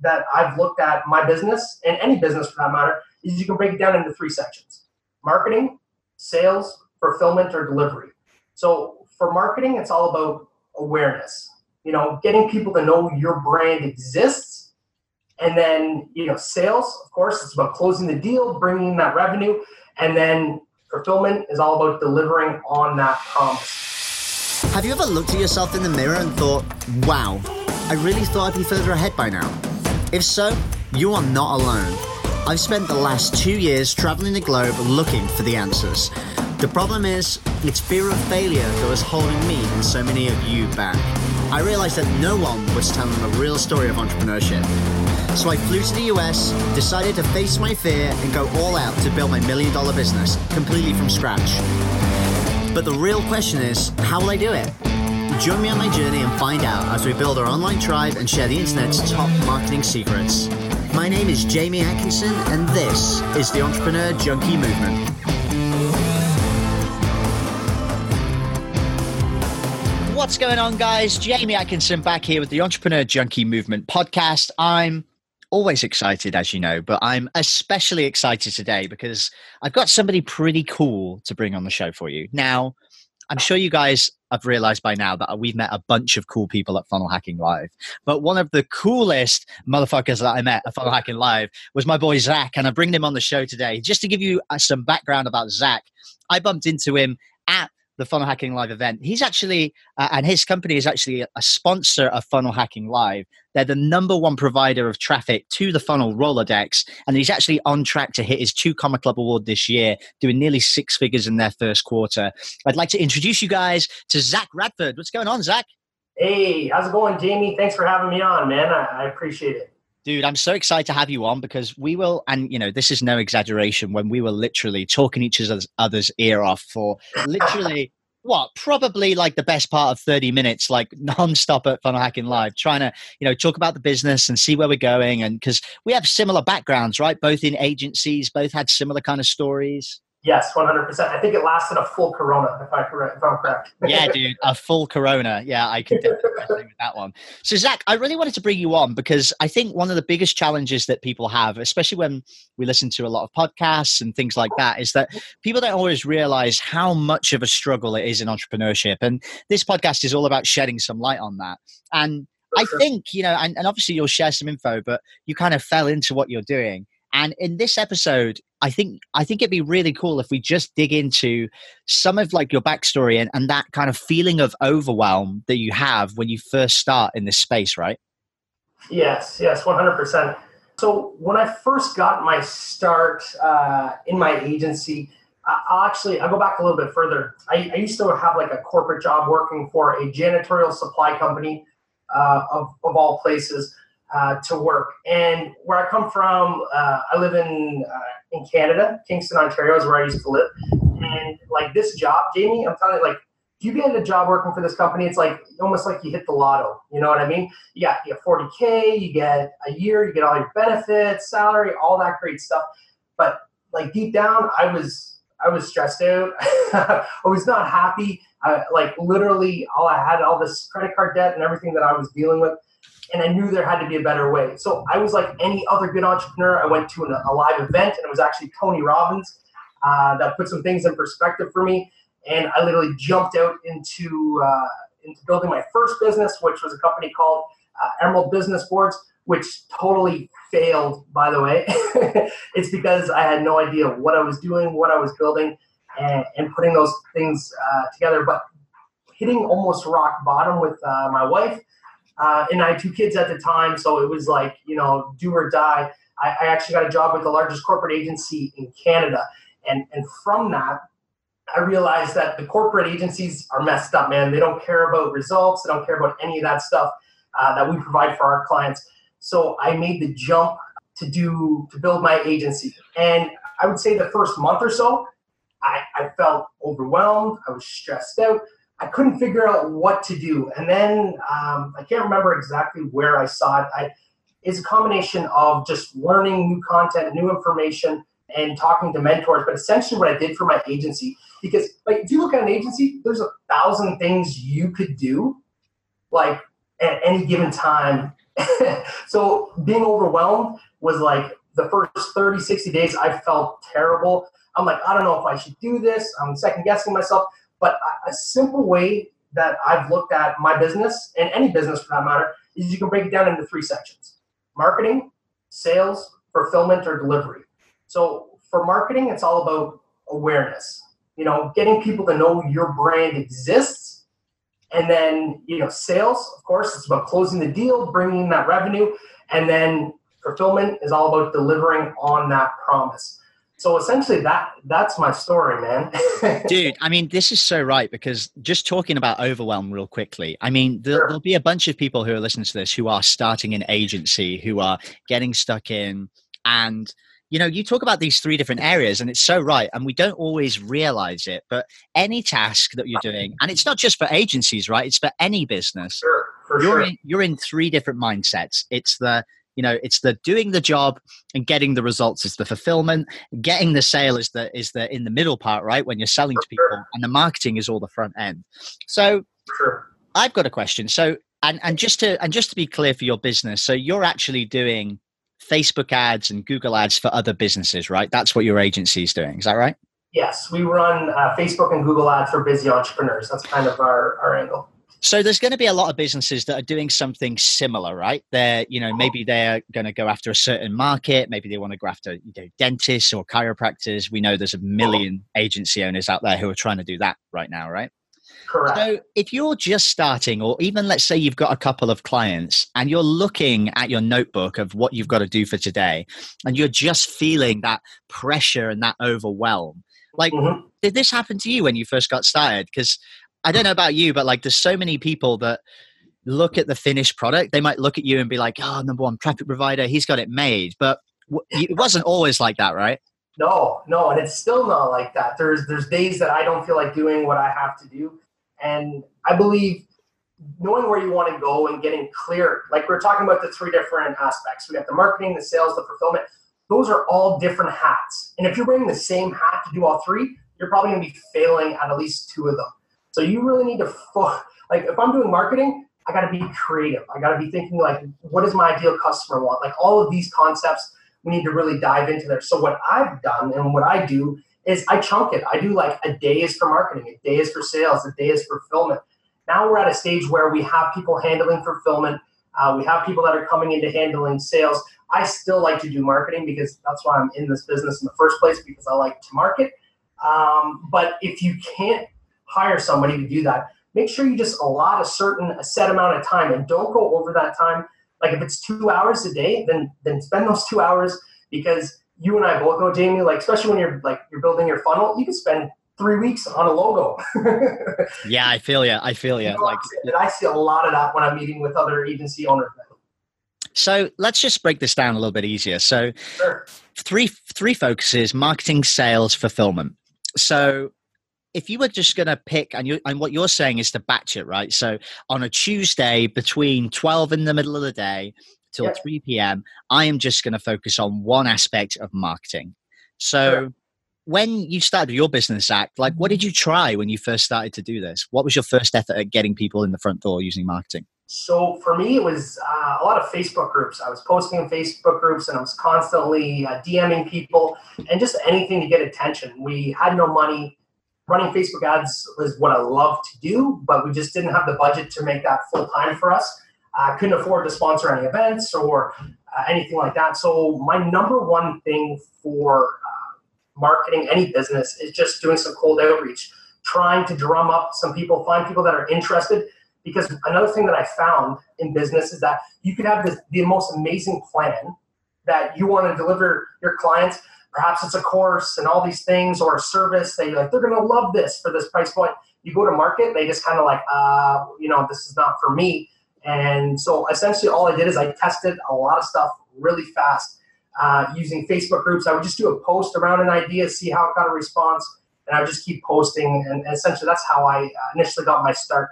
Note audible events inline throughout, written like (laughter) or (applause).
that I've looked at my business and any business for that matter is you can break it down into three sections marketing, sales, fulfillment, or delivery. So for marketing, it's all about awareness, you know, getting people to know your brand exists. And then, you know, sales, of course, it's about closing the deal, bringing that revenue. And then fulfillment is all about delivering on that promise. Have you ever looked at yourself in the mirror and thought, wow, I really thought I'd be further ahead by now? If so, you are not alone. I've spent the last two years traveling the globe looking for the answers. The problem is, it's fear of failure that was holding me and so many of you back. I realized that no one was telling the real story of entrepreneurship. So I flew to the US, decided to face my fear and go all out to build my million dollar business completely from scratch. But the real question is, how will I do it? Join me on my journey and find out as we build our online tribe and share the internet's top marketing secrets. My name is Jamie Atkinson, and this is the Entrepreneur Junkie Movement. What's going on, guys? Jamie Atkinson back here with the Entrepreneur Junkie Movement podcast. I'm always excited, as you know, but I'm especially excited today because I've got somebody pretty cool to bring on the show for you. Now, I'm sure you guys have realized by now that we've met a bunch of cool people at Funnel Hacking Live. But one of the coolest motherfuckers that I met at Funnel Hacking Live was my boy Zach, and I'm bringing him on the show today. Just to give you uh, some background about Zach, I bumped into him at the Funnel Hacking Live event. He's actually, uh, and his company is actually a sponsor of Funnel Hacking Live. They're the number one provider of traffic to the funnel Rolodex, and he's actually on track to hit his two Comma Club award this year, doing nearly six figures in their first quarter. I'd like to introduce you guys to Zach Radford. What's going on, Zach? Hey, how's it going, Jamie? Thanks for having me on, man. I, I appreciate it. Dude, I'm so excited to have you on because we will, and you know, this is no exaggeration, when we were literally talking each other's ear off for literally (laughs) what probably like the best part of 30 minutes like non-stop at funnel hacking live trying to you know talk about the business and see where we're going and because we have similar backgrounds right? Both in agencies both had similar kind of stories Yes, one hundred percent. I think it lasted a full Corona, if I correct, if I'm correct. yeah, (laughs) dude, a full Corona. Yeah, I can definitely with that one. So, Zach, I really wanted to bring you on because I think one of the biggest challenges that people have, especially when we listen to a lot of podcasts and things like that, is that people don't always realize how much of a struggle it is in entrepreneurship. And this podcast is all about shedding some light on that. And I think, you know, and, and obviously you'll share some info, but you kind of fell into what you're doing. And in this episode, I think I think it'd be really cool if we just dig into some of like your backstory and, and that kind of feeling of overwhelm that you have when you first start in this space, right? Yes, yes, one hundred percent. So when I first got my start uh, in my agency, I'll actually I'll go back a little bit further. I, I, used to have like a corporate job working for a janitorial supply company uh, of, of all places uh, to work. And where I come from, uh, I live in uh, in Canada, Kingston, Ontario is where I used to live. And like this job, Jamie, I'm telling you, like if you get a job working for this company, it's like almost like you hit the lotto. You know what I mean? You got you get 40k, you get a year, you get all your benefits, salary, all that great stuff. But like deep down, I was I was stressed out. (laughs) I was not happy. I, like literally, all I had all this credit card debt and everything that I was dealing with and I knew there had to be a better way. So I was like any other good entrepreneur. I went to an, a live event, and it was actually Tony Robbins uh, that put some things in perspective for me. And I literally jumped out into uh, into building my first business, which was a company called uh, Emerald Business Boards, which totally failed. By the way, (laughs) it's because I had no idea what I was doing, what I was building, and, and putting those things uh, together. But hitting almost rock bottom with uh, my wife uh, and I had two kids at the time, so it was like, you know, do or die. I, I actually got a job with the largest corporate agency in Canada. And, and from that, I realized that the corporate agencies are messed up, man. They don't care about results, they don't care about any of that stuff uh, that we provide for our clients. So I made the jump to do to build my agency. And I would say the first month or so, I, I felt overwhelmed. I was stressed out. I couldn't figure out what to do. And then um, I can't remember exactly where I saw it. I, it's a combination of just learning new content, new information, and talking to mentors. But essentially, what I did for my agency, because like if you look at an agency, there's a thousand things you could do, like at any given time. (laughs) so being overwhelmed was like the first 30, 60 days, I felt terrible. I'm like, I don't know if I should do this. I'm second guessing myself. But a simple way that I've looked at my business and any business for that matter is you can break it down into three sections marketing, sales, fulfillment, or delivery. So for marketing, it's all about awareness. You know, getting people to know your brand exists. And then, you know, sales, of course, it's about closing the deal, bringing that revenue. And then fulfillment is all about delivering on that promise. So essentially that that's my story, man. (laughs) Dude, I mean, this is so right because just talking about overwhelm real quickly. I mean, there, will be a bunch of people who are listening to this who are starting an agency, who are getting stuck in and you know, you talk about these three different areas, and it's so right. And we don't always realize it, but any task that you're doing, and it's not just for agencies, right? It's for any business. Sure, you're sure. In, you're in three different mindsets. It's the you know it's the doing the job and getting the results is the fulfillment. Getting the sale is the is the in the middle part right? When you're selling to people and the marketing is all the front end. So i've got a question. So and and just to and just to be clear for your business so you're actually doing facebook ads and google ads for other businesses right? That's what your agency is doing. Is that right? Yes. We run uh, facebook and google ads for busy entrepreneurs. That's kind of our our angle so there's going to be a lot of businesses that are doing something similar, right? They're, you know, maybe they're going to go after a certain market. Maybe they want to go after you know, dentists or chiropractors. We know there's a million agency owners out there who are trying to do that right now, right? Correct. So if you're just starting, or even let's say you've got a couple of clients and you're looking at your notebook of what you've got to do for today, and you're just feeling that pressure and that overwhelm, like, mm-hmm. did this happen to you when you first got started? Because I don't know about you, but like there's so many people that look at the finished product. They might look at you and be like, "Oh, number one traffic provider, he's got it made." But it wasn't always like that, right? No, no, and it's still not like that. There's there's days that I don't feel like doing what I have to do, and I believe knowing where you want to go and getting clear. Like we are talking about the three different aspects. We got the marketing, the sales, the fulfillment. Those are all different hats, and if you're wearing the same hat to do all three, you're probably going to be failing at at least two of them. So you really need to like if I'm doing marketing, I got to be creative. I got to be thinking like, what does my ideal customer want? Like all of these concepts, we need to really dive into there. So what I've done and what I do is I chunk it. I do like a day is for marketing, a day is for sales, a day is for fulfillment. Now we're at a stage where we have people handling fulfillment. Uh, we have people that are coming into handling sales. I still like to do marketing because that's why I'm in this business in the first place because I like to market. Um, but if you can't hire somebody to do that, make sure you just allot a certain a set amount of time and don't go over that time. Like if it's two hours a day, then then spend (laughs) those two hours because you and I both know, Jamie, like especially when you're like you're building your funnel, you can spend three weeks on a logo. (laughs) yeah, I feel you. I feel you. you know, like and I see a lot of that when I'm meeting with other agency owners. So let's just break this down a little bit easier. So sure. three three focuses: marketing, sales, fulfillment. So if you were just going to pick, and you and what you're saying is to batch it, right? So on a Tuesday between 12 in the middle of the day till yeah. 3 p.m., I am just going to focus on one aspect of marketing. So sure. when you started your business Zach, like what did you try when you first started to do this? What was your first effort at getting people in the front door using marketing? So for me, it was uh, a lot of Facebook groups. I was posting in Facebook groups and I was constantly uh, DMing people and just anything to get attention. We had no money running Facebook ads was what I love to do, but we just didn't have the budget to make that full time for us. I couldn't afford to sponsor any events or uh, anything like that. So my number one thing for uh, marketing any business is just doing some cold outreach, trying to drum up some people, find people that are interested. Because another thing that I found in business is that you could have this, the most amazing plan that you want to deliver your clients, perhaps it's a course and all these things or a service you're like they're going to love this for this price point you go to market they just kind of like uh, you know this is not for me And so essentially, all I did is I tested a lot of stuff really fast uh, using Facebook groups. I would just do a post around an idea, see how it got a response, and I would just keep posting. And, essentially, that's how I uh, initially got my start.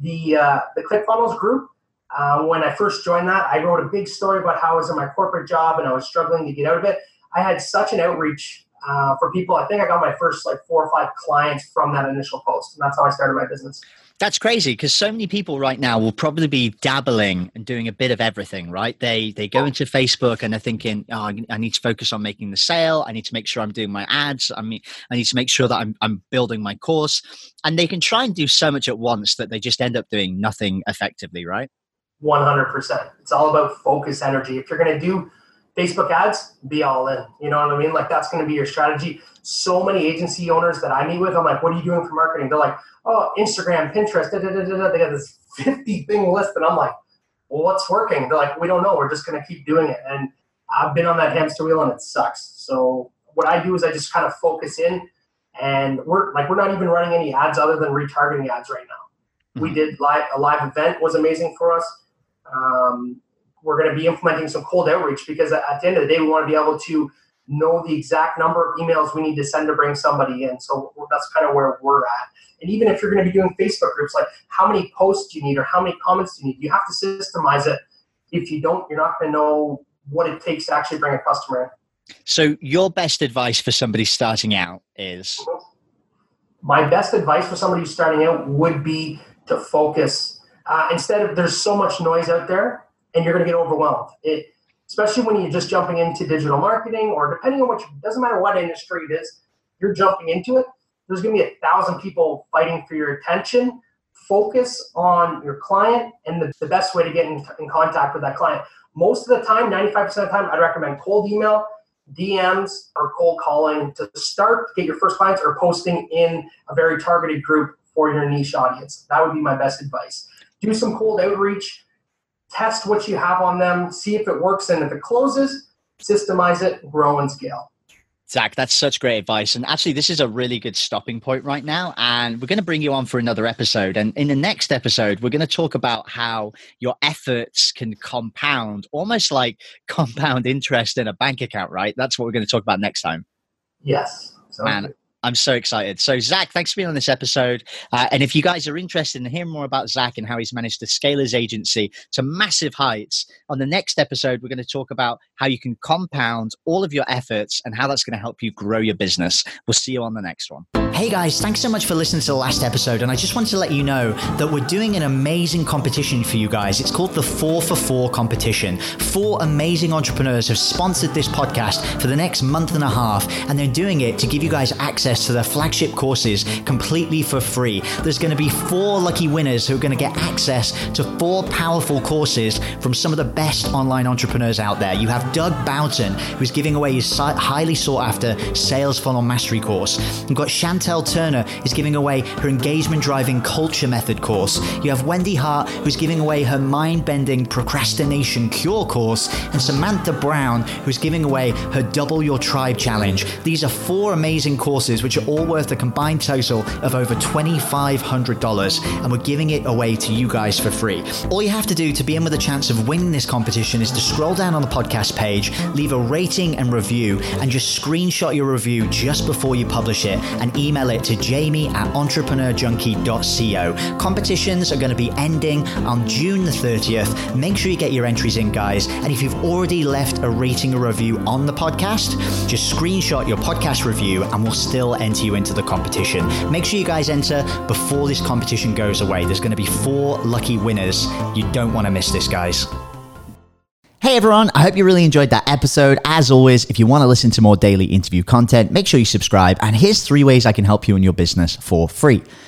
The uh, the ClickFunnels group. Uh, when I first joined that, I wrote a big story about how I was in my corporate job and I was struggling to get out of it. I had such an outreach uh, for people. I think I got my first like four or five clients from that initial post, and that's how I started my business. That's crazy because so many people right now will probably be dabbling and doing a bit of everything, right? They they go into Facebook and they're thinking, oh, I need to focus on making the sale. I need to make sure I'm doing my ads. I mean, I need to make sure that I'm I'm building my course, and they can try and do so much at once that they just end up doing nothing effectively, right? One hundred percent. It's all about focus energy. If you're going to do Facebook ads, be all in. You know what I mean? Like that's going to be your strategy. So many agency owners that I meet with, I'm like, what are you doing for marketing? They're like, oh, Instagram, Pinterest, da, da, da, da. they got this 50 thing list. And I'm like, well, what's working? They're like, we don't know. We're just going to keep doing it. And I've been on that hamster wheel and it sucks. So what I do is I just kind of focus in and we're like, we're not even running any ads other than retargeting ads right now. Mm-hmm. We did live, a live event was amazing for us. Um, we're going to be implementing some cold outreach because at the end of the day, we want to be able to know the exact number of emails we need to send to bring somebody in. So that's kind of where we're at. And even if you're going to be doing Facebook groups, like how many posts do you need or how many comments do you need? You have to systemize it. If you don't, you're not going to know what it takes to actually bring a customer in. So, your best advice for somebody starting out is? My best advice for somebody starting out would be to focus. Uh, instead of there's so much noise out there, and you're going to get overwhelmed. It, especially when you're just jumping into digital marketing or depending on what, you, doesn't matter what industry it is, you're jumping into it. There's going to be a thousand people fighting for your attention. Focus on your client and the, the best way to get in, in contact with that client. Most of the time, 95% of the time, I'd recommend cold email, DMs, or cold calling to start, get your first clients, or posting in a very targeted group for your niche audience. That would be my best advice. Do some cold outreach test what you have on them, see if it works, and if it closes, systemize it, grow and scale. Zach, that's such great advice. And actually, this is a really good stopping point right now. And we're going to bring you on for another episode. And in the next episode, we're going to talk about how your efforts can compound, almost like (laughs) compound interest in a bank account, right? That's what we're going to talk about next time. Yes. Man, good. I'm so excited. So, Zach, thanks for being on this episode. Uh, and if you guys are interested in hearing more about Zach and how he's managed to scale his agency to massive heights, on the next episode, we're going to talk about how you can compound all of your efforts and how that's going to help you grow your business. We'll see you on the next one. Hey guys, thanks so much for listening to the last episode. And I just wanted to let you know that we're doing an amazing competition for you guys. It's called the 4 for 4 competition. Four amazing entrepreneurs have sponsored this podcast for the next month and a half, and they're doing it to give you guys access to their flagship courses completely for free. There's going to be four lucky winners who are going to get access to four powerful courses from some of the best online entrepreneurs out there. You have Doug Boughton, who's giving away his highly sought after sales funnel mastery course. You've got Chantel Turner is giving away her engagement driving culture method course. You have Wendy Hart, who's giving away her mind bending procrastination cure course, and Samantha Brown, who's giving away her double your tribe challenge. These are four amazing courses, which are all worth a combined total of over $2,500, and we're giving it away to you guys for free. All you have to do to be in with a chance of winning this competition is to scroll down on the podcast page, leave a rating and review, and just screenshot your review just before you publish it and email email it to jamie at entrepreneurjunkie.co. Competitions are going to be ending on June the 30th. Make sure you get your entries in, guys. And if you've already left a rating or review on the podcast, just screenshot your podcast review and we'll still enter you into the competition. Make sure you guys enter before this competition goes away. There's going to be four lucky winners. You don't want to miss this, guys. Hey everyone, I hope you really enjoyed that episode. As always, if you want to listen to more daily interview content, make sure you subscribe. And here's three ways I can help you in your business for free.